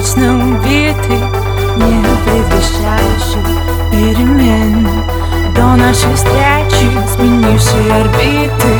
вечном убитый, не предвещающий перемен До нашей встречи сменившей орбиты